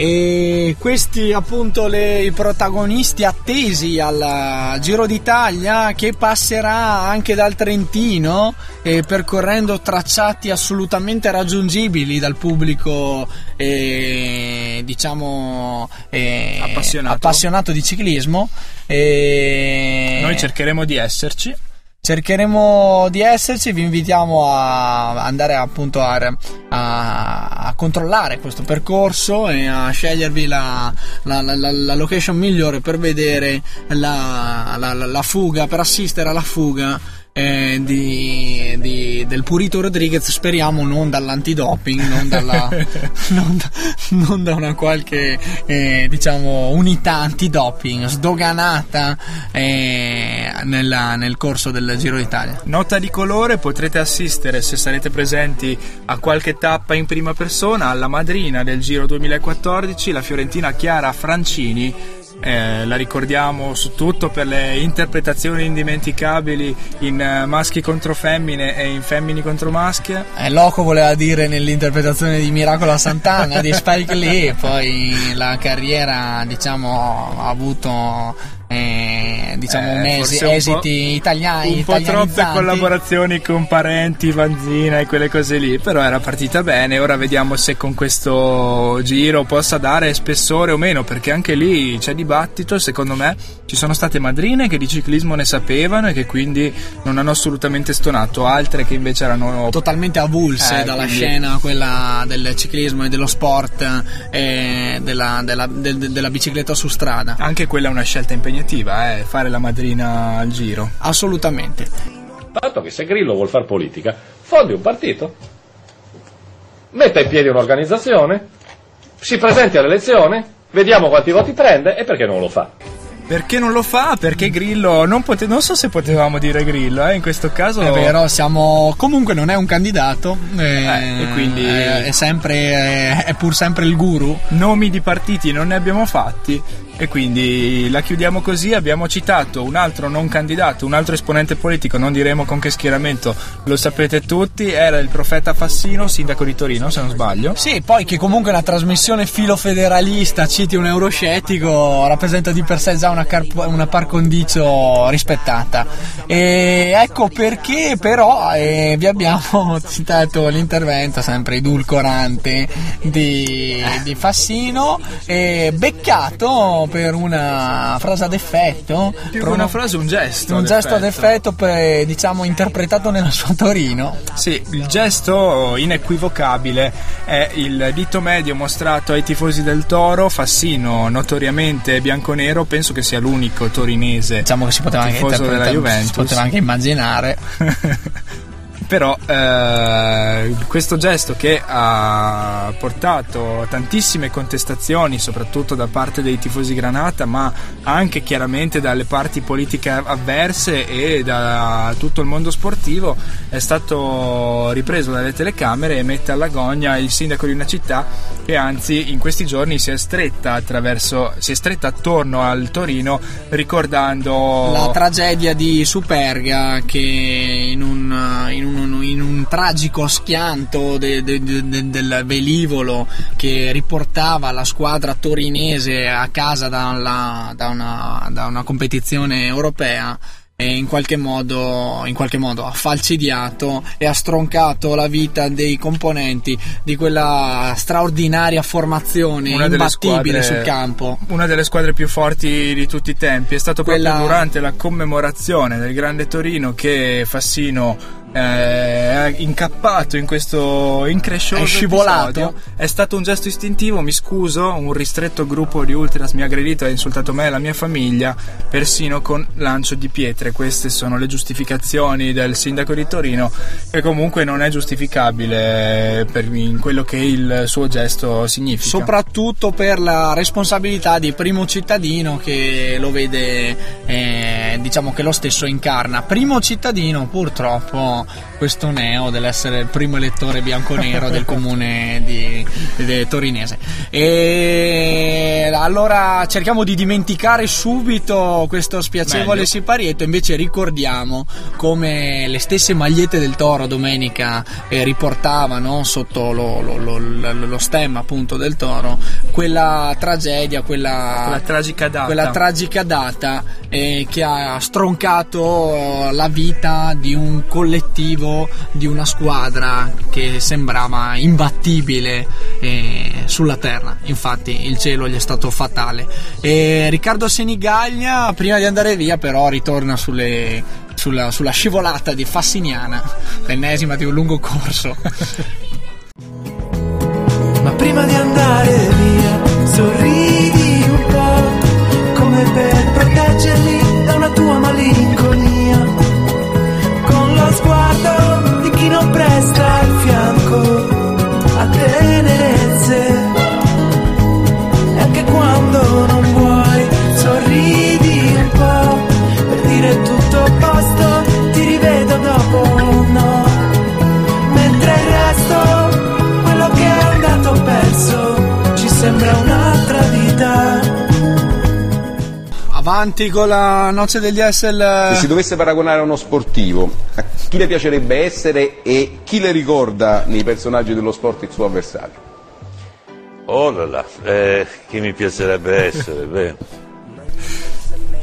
E questi appunto le- i protagonisti attesi al Giro d'Italia che passerà anche dal Trentino eh, percorrendo tracciati assolutamente raggiungibili dal pubblico eh, diciamo eh, Appassionato. appassionato di ciclismo. E Noi cercheremo di esserci. Cercheremo di esserci vi invitiamo a andare appunto a, a- a controllare questo percorso e a scegliervi la, la- la- la- location migliore per vedere la fuga per assistere alla fuga eh, di- di- del Purito Rodriguez speriamo non dall'antidoping non, dalla, [LAUGHS] non, da, non da una qualche eh, diciamo unità antidoping sdoganata eh, nella- nel corso del Giro d'Italia Nota di colore, potrete assistere se sarete presenti a qualche tappa in prima persona alla madrina del Giro 2014, la fiorentina Chiara Francini. Eh, la ricordiamo su tutto per le interpretazioni indimenticabili in eh, maschi contro femmine e in femmini contro maschi. Eh, Loco voleva dire nell'interpretazione di Miracolo a Sant'Anna di Spike Lee, poi la carriera diciamo ha avuto eh, diciamo Eh, un po'- esiti italiani, un po' troppe collaborazioni con parenti, Vanzina e quelle cose lì, però era partita bene. Ora vediamo se con questo giro possa dare spessore o meno, perché anche lì c'è dibattito. Secondo me ci sono state madrine che di ciclismo ne sapevano e che quindi non hanno assolutamente stonato, altre che invece erano totalmente avulse Eh, dalla quindi- scena quella del ciclismo e dello sport e della, della- del- della bicicletta su strada. Anche quella è una scelta impegnativa, eh, fare la madrina al giro. Assolutamente. Tanto che se Grillo vuol fare politica, fondi un partito, metta in piedi un'organizzazione, si presenti all'elezione, vediamo quanti voti prende e perché non lo fa. Perché non lo fa? Perché Grillo non, pote- non so se potevamo dire Grillo, eh, in questo caso È vero, siamo comunque non è un candidato eh, Eh, e quindi- è, è sempre è, pur sempre il guru. nomi di partiti non ne abbiamo fatti e quindi la chiudiamo così. Abbiamo citato un altro non candidato, un altro esponente politico, non diremo con che schieramento, lo sapete tutti, era il profeta Fassino, sindaco di Torino, se non sbaglio. Sì, poi che comunque una trasmissione filofederalista citi un euroscettico rappresenta di per sé già una, carp- una par condicio rispettata. E ecco perché però eh, vi abbiamo [LAUGHS] citato l'intervento sempre edulcorante di, di Fassino, eh, beccato per una frase ad effetto. Più che una frase, un gesto. Un ad gesto ad effetto. effetto, per, diciamo, interpretato nella sua Torino. Sì, il gesto inequivocabile è il dito medio mostrato ai tifosi del Toro, Fassino notoriamente bianconero, penso che sia l'unico torinese Diciamo che si poteva anche della Juventus. si poteva anche immaginare. [LAUGHS] Però eh, questo gesto che ha portato tantissime contestazioni, soprattutto da parte dei tifosi Granata, ma anche chiaramente dalle parti politiche avverse e da tutto il mondo sportivo, è stato ripreso dalle telecamere e mette alla gogna il sindaco di una città che anzi in questi giorni si è stretta attraverso si è stretta attorno al Torino ricordando La tragedia di Superga che in un, in un- in un tragico schianto de- de- de- de- del velivolo che riportava la squadra torinese a casa dalla- da, una, da una competizione europea e in qualche, modo, in qualche modo ha falcidiato e ha stroncato la vita dei componenti di quella straordinaria formazione Una imbattibile squadre- sul campo. Una delle squadre più forti di tutti i tempi. È stato Quella- proprio durante la commemorazione del Grande Torino che Fassino è incappato in questo increscioso È scivolato. episodio. È stato un gesto istintivo, mi scuso, un ristretto gruppo di ultras mi ha aggredito e ha insultato me e la mia famiglia, persino con lancio di pietre. Queste sono le giustificazioni del sindaco di Torino, che comunque non è giustificabile per in quello che il suo gesto significa. soprattutto per la responsabilità di primo cittadino che lo vede, eh, diciamo che lo stesso incarna. Primo cittadino, purtroppo, Merci. Questo neo dell'essere il primo elettore bianconero del [LAUGHS] comune di, di torinese. E allora cerchiamo di dimenticare subito questo spiacevole Meglio. siparietto, invece ricordiamo come le stesse magliette del Toro domenica eh, riportavano sotto lo, lo- lo- lo- stemma appunto del Toro quella tragedia, quella, Quella tragica data. quella tragica data eh, che ha stroncato la vita di un collettivo, di una squadra che sembrava imbattibile eh, sulla terra. Infatti il cielo gli è stato fatale. E Riccardo Senigaglia, prima di andare via, però ritorna sulle- sulla, sulla scivolata di Fassiniana, l'ennesima di un lungo corso. [LAUGHS] Ma prima di andare via, sorridi un po', come per Avanti con la noce degli Se Essel. si dovesse paragonare a uno sportivo, a chi le piacerebbe essere e chi le ricorda nei personaggi dello sport il suo avversario? Oh là là, eh, chi mi piacerebbe essere? [LAUGHS] Beh,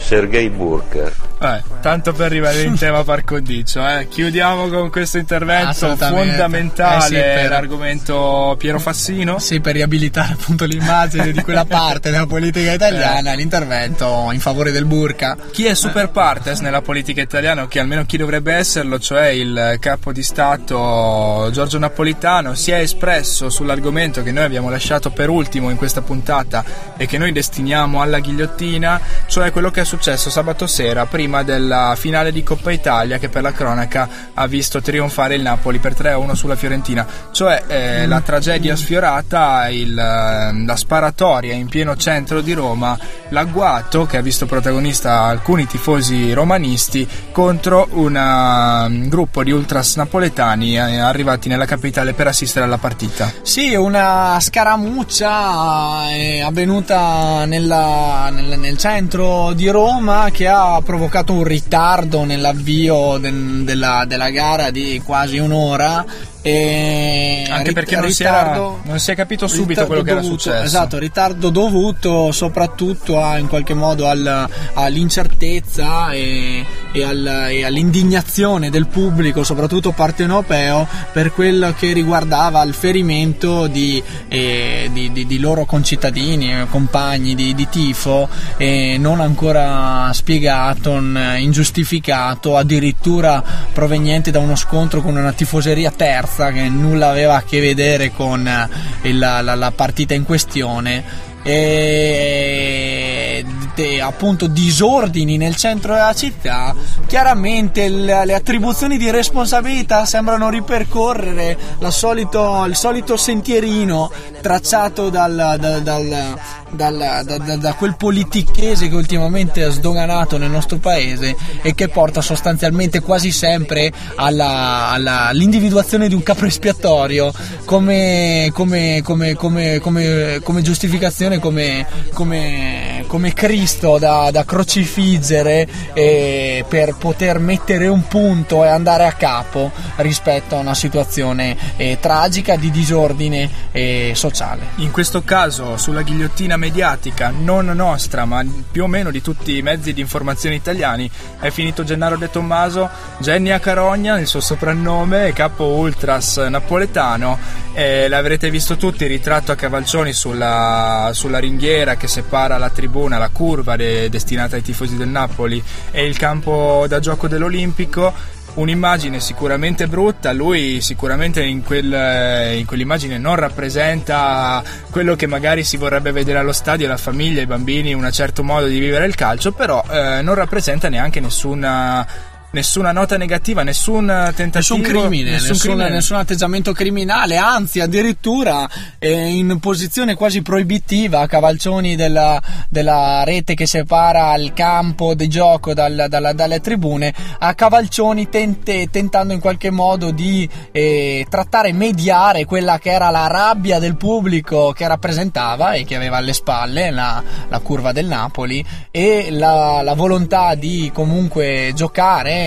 Sergei Burka. Eh, tanto per rimanere in [LAUGHS] tema par condicio, eh. chiudiamo con questo intervento fondamentale, Eh sì, per- l'argomento Piero Fassino. Sì, per riabilitare appunto l'immagine di quella [LAUGHS] parte della politica italiana, l'intervento in favore del burka. Chi è super partes nella politica italiana, o che almeno chi dovrebbe esserlo, cioè il capo di Stato Giorgio Napolitano, si è espresso sull'argomento che noi abbiamo lasciato per ultimo in questa puntata e che noi destiniamo alla ghigliottina, cioè quello che è successo sabato sera prima della finale di Coppa Italia che per la cronaca ha visto trionfare il Napoli per 3-1 sulla Fiorentina, cioè eh, la tragedia sfiorata, il, eh, la sparatoria in pieno centro di Roma, l'agguato che ha visto protagonista alcuni tifosi romanisti contro un um, gruppo di ultras napoletani eh, arrivati nella capitale per assistere alla partita. Sì, una scaramuccia è avvenuta nella- nel, nel centro di Roma che ha provocato un ritardo nell'avvio del- della, della gara di quasi un'ora. E Anche perché non si, ritardo- era, non si è capito subito quello che era dovuto- successo. Esatto, ritardo dovuto soprattutto a, in qualche modo al- all'incertezza e, e al- e all'indignazione del pubblico, soprattutto partenopeo, per quello che riguardava il ferimento di, eh, di- di- di loro concittadini, eh, compagni di, tifo, eh, non ancora spiegato, ingiustificato, addirittura proveniente da uno scontro con una tifoseria terza che nulla aveva a che vedere con eh, la, la- la partita in questione. E de- appunto disordini nel centro della città. Chiaramente l- le attribuzioni di responsabilità sembrano ripercorrere solito- il solito sentierino tracciato dal, dal- dal- dal- da, da- da quel politichese che ultimamente ha sdoganato nel nostro paese e che porta sostanzialmente quasi sempre alla- alla- all'individuazione di un capo espiatorio come, come- come- come- giustificazione, come, visto da, da crocifiggere eh, per poter mettere un punto e andare a capo rispetto a una situazione eh, tragica di disordine eh, sociale. In questo caso sulla ghigliottina mediatica, non nostra ma più o meno di tutti i mezzi di informazione italiani, è finito Gennaro De Tommaso, Genny a Carogna, il suo soprannome, capo ultras napoletano, eh, l'avrete visto tutti, ritratto a cavalcioni sulla, sulla ringhiera che separa la tribuna, la curva de- destinata ai tifosi del Napoli e il campo da gioco dell'Olimpico un'immagine sicuramente brutta, lui sicuramente in, quel, in, quell'immagine non rappresenta quello che magari si vorrebbe vedere allo stadio, la famiglia, i bambini, un certo modo di vivere il calcio, però eh, non rappresenta neanche nessuna nessuna nota negativa, nessun tentativo, nessun crimine, nessun, nessun, crimine. nessun atteggiamento criminale, anzi addirittura eh, in posizione quasi proibitiva a cavalcioni della, della, rete che separa il campo di gioco dal, dalla, dalle tribune, a cavalcioni tente, tentando in qualche modo di eh, trattare, mediare quella che era la rabbia del pubblico che rappresentava e che aveva alle spalle la, la curva del Napoli e la, la volontà di comunque giocare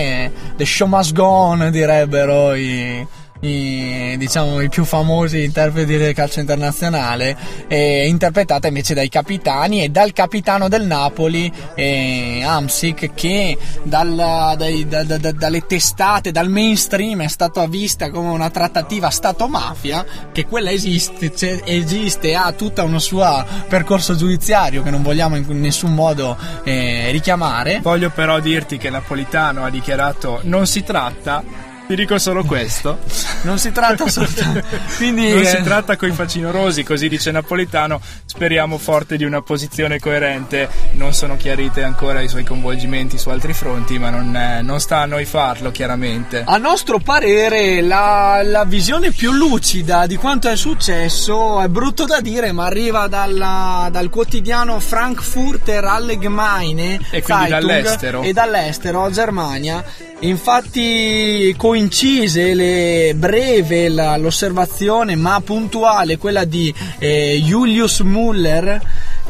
The Show Must Go On direbbero i, i, diciamo, i più famosi interpreti del calcio internazionale, eh, interpretata invece dai capitani e dal capitano del Napoli, eh, Amsic, che dal, dai, da, da, da, dalle testate, dal mainstream è stata vista come una trattativa Stato-mafia, che quella esiste, esiste, ha tutto un suo percorso giudiziario che non vogliamo in nessun modo eh, richiamare. Voglio però dirti che Napolitano ha dichiarato non si tratta ti dico solo questo. Non si tratta assolutamente. [LAUGHS] Quindi, non eh... si tratta coi facinorosi, così dice Napolitano. Speriamo forte di una posizione coerente. Non sono chiarite ancora i suoi coinvolgimenti su altri fronti, ma non, è, non sta a noi farlo, chiaramente. A nostro parere, la, la, visione più lucida di quanto è successo è brutto da dire, ma arriva dalla, dal quotidiano Frankfurter Allgemeine e quindi dall'estero. E dall'estero, Germania. Infatti coincise le, breve la, l'osservazione ma puntuale quella di eh, Julius Muller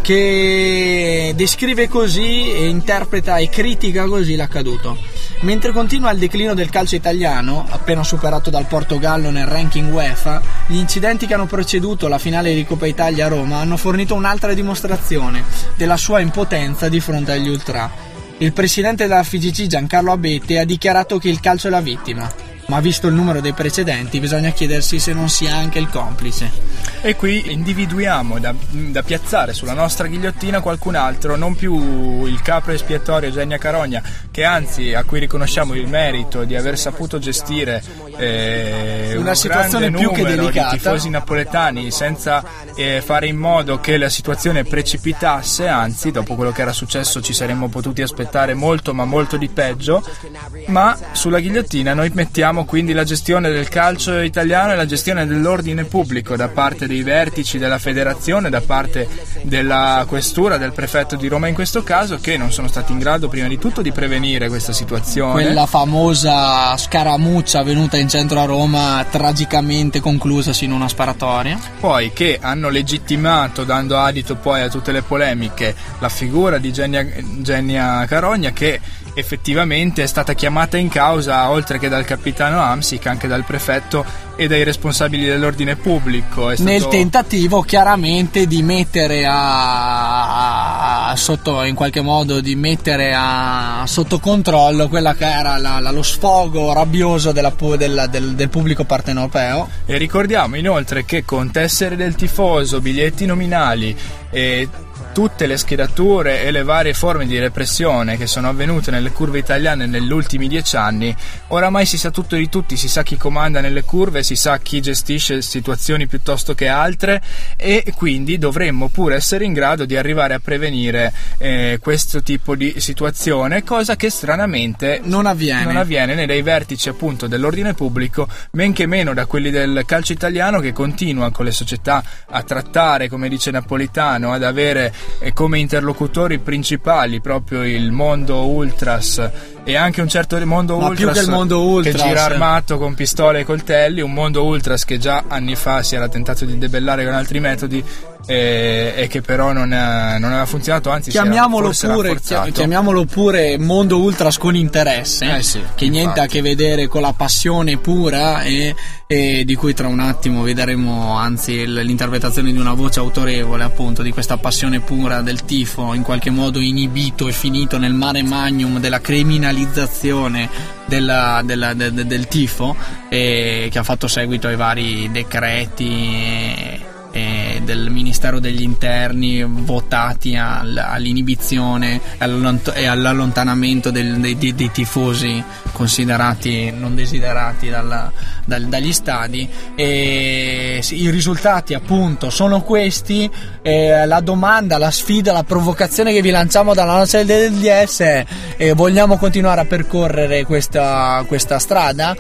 che descrive così e interpreta e critica così l'accaduto. Mentre continua il declino del calcio italiano, appena superato dal Portogallo nel ranking UEFA, gli incidenti che hanno preceduto la finale di Coppa Italia a Roma hanno fornito un'altra dimostrazione della sua impotenza di fronte agli ultra. Il presidente della FIGC Giancarlo Abete ha dichiarato che il calcio è la vittima, ma visto il numero dei precedenti bisogna chiedersi se non sia anche il complice. E qui individuiamo da, da, piazzare sulla nostra ghigliottina qualcun altro, non più il capo espiatorio Genia Carogna, che anzi a cui riconosciamo il merito di aver saputo gestire eh, una situazione più che delicata di tifosi napoletani senza eh, fare in modo che la situazione precipitasse, anzi dopo quello che era successo ci saremmo potuti aspettare molto ma molto di peggio, ma sulla ghigliottina noi mettiamo quindi la gestione del calcio italiano e la gestione dell'ordine pubblico da parte dei vertici della federazione, da parte della questura, del prefetto di Roma in questo caso, che non sono stati in grado prima di tutto di prevenire questa situazione. Quella famosa scaramuccia avvenuta in centro a Roma, tragicamente conclusasi in una sparatoria. Poi che hanno legittimato, dando adito poi a tutte le polemiche, la figura di Genia, Genia Carogna che effettivamente è stata chiamata in causa oltre che dal capitano Amsic anche dal prefetto e dai responsabili dell'ordine pubblico. Stato... nel tentativo chiaramente di mettere a, a, sotto in qualche modo di mettere a, sotto controllo quella che era la, la, lo sfogo rabbioso della, della, del, del pubblico partenopeo. E ricordiamo inoltre che con tessere del tifoso biglietti nominali e tutte le schedature e le varie forme di repressione che sono avvenute nelle curve italiane negli ultimi dieci anni, oramai si sa tutto di tutti, si sa chi comanda nelle curve, si sa chi gestisce situazioni piuttosto che altre e quindi dovremmo pure essere in grado di arrivare a prevenire eh, questo tipo di situazione, cosa che stranamente non avviene. non avviene né dai vertici appunto dell'ordine pubblico, men che meno da quelli del calcio italiano che continua con le società a trattare, come dice Napolitano, ad avere come interlocutori principali proprio il mondo ultras e anche un certo mondo Ma ultras, che, mondo ultras che gira armato con pistole e coltelli, un mondo ultras che già anni fa si era tentato di debellare con altri metodi e, e che però non, ha- non aveva funzionato, anzi si era Chiamiamolo forse pure, chiamiamolo pure mondo ultras con interesse, Eh sì, che niente a infatti. che vedere con la passione pura e, e di cui tra un attimo vedremo anzi l'interpretazione di una voce autorevole appunto di questa passione pura del tifo in qualche modo inibito e finito nel mare magnum della criminalizzazione della- della- de- de- del tifo e che ha fatto seguito ai vari decreti e- e del Ministero degli Interni votati al- all'inibizione e all'allontanamento del- dei, dei- dei tifosi considerati non desiderati dalla- dal- dagli stadi e i risultati appunto sono questi e la domanda, la sfida, la provocazione che vi lanciamo dalla noce del DS è eh, vogliamo continuare a percorrere questa, questa strada?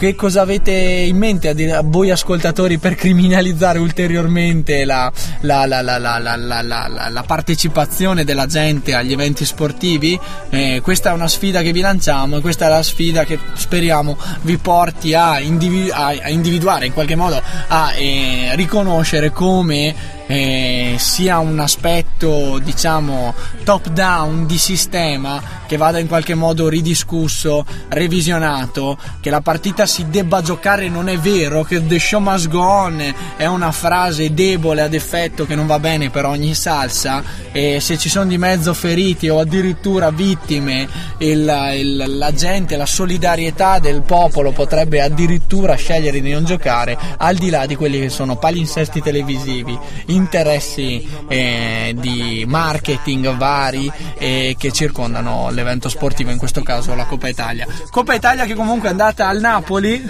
che cosa avete in mente a, dire, a voi ascoltatori per criminalizzare ulteriormente la, la, la, la, partecipazione della gente agli eventi sportivi? Eh, questa è una sfida che vi lanciamo e questa è la sfida che speriamo vi porti a, individu- a, a individuare in qualche modo, a eh, riconoscere come eh, sia un aspetto diciamo top down di sistema che vada in qualche modo ridiscusso, revisionato, che la partita si debba giocare non è vero, che the show must go on è una frase debole ad effetto che non va bene per ogni salsa e se ci sono di mezzo feriti o addirittura vittime il- il- la gente, la solidarietà del popolo potrebbe addirittura scegliere di non giocare al di là di quelli che sono palinsesti televisivi, interessi eh, di marketing vari eh, che circondano l'evento sportivo, in questo caso la Coppa Italia. Coppa Italia che comunque è andata al Napoli.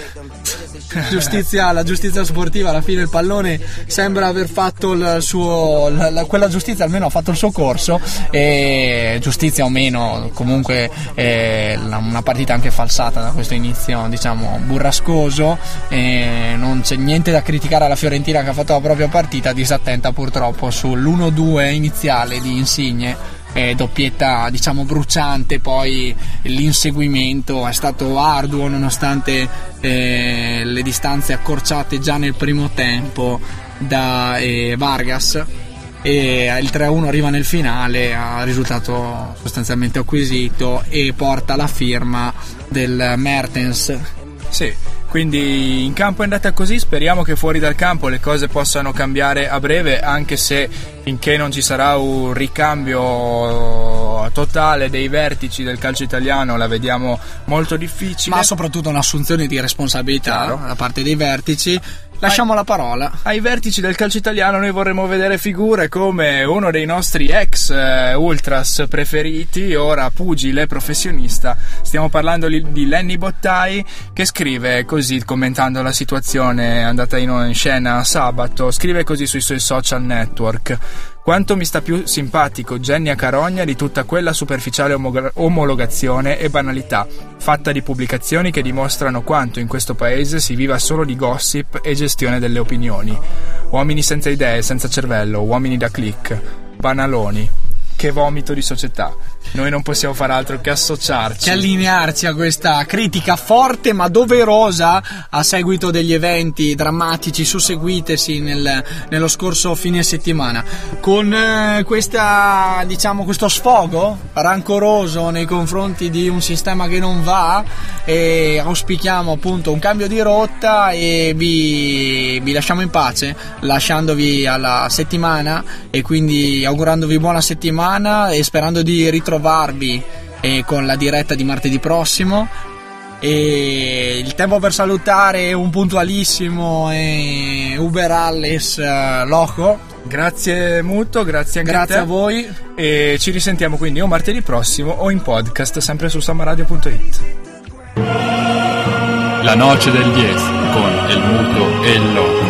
[LAUGHS] Giustizia, la giustizia sportiva alla fine il pallone sembra aver fatto il suo la- la- quella giustizia almeno ha fatto il suo corso e giustizia o meno comunque eh, la- una partita anche falsata da questo inizio diciamo burrascoso non c'è niente da criticare alla Fiorentina che ha fatto la propria partita disattenta purtroppo sull'1-2 iniziale di Insigne eh, doppietta diciamo bruciante poi l'inseguimento è stato arduo nonostante eh, le distanze accorciate già nel primo tempo da eh, Vargas. E il 3-1 arriva nel finale a risultato sostanzialmente acquisito e porta la firma del Mertens. Sì, quindi in campo è andata così, speriamo che fuori dal campo le cose possano cambiare a breve, anche se finché non ci sarà un ricambio totale dei vertici del calcio italiano la vediamo molto difficile. ma soprattutto un'assunzione di responsabilità Chiaro. da parte dei vertici lasciamo la parola Ai vertici del calcio italiano noi vorremmo vedere figure come uno dei nostri ex eh, ultras preferiti, ora pugile professionista. Stiamo parlando li- di Lenny Bottai che scrive così commentando la situazione andata in, in scena sabato, scrive così sui suoi social network. Quanto mi sta più simpatico Jenny a Carogna di tutta quella superficiale omoga- omologazione e banalità, fatta di pubblicazioni che dimostrano quanto in questo paese si viva solo di gossip e gestione delle opinioni. Uomini senza idee, senza cervello, uomini da click, banaloni. Che vomito di società. Noi non possiamo fare altro che associarci. che allinearci a questa critica forte ma doverosa a seguito degli eventi drammatici susseguitesi nel- nello scorso fine settimana. Con eh, questa, diciamo, questo sfogo rancoroso nei confronti di un sistema che non va e auspichiamo appunto un cambio di rotta e vi, vi lasciamo in pace lasciandovi alla settimana e quindi augurandovi buona settimana e sperando di ritrovarvi eh, con la diretta di martedì prossimo e il tempo per salutare è un puntualissimo e Uber Alles eh, Loco Grazie Muto, grazie anche Grazie a te. a voi. E ci risentiamo quindi o martedì prossimo o in podcast sempre su samaradio.it. La noce del 10 con el muto e il loco.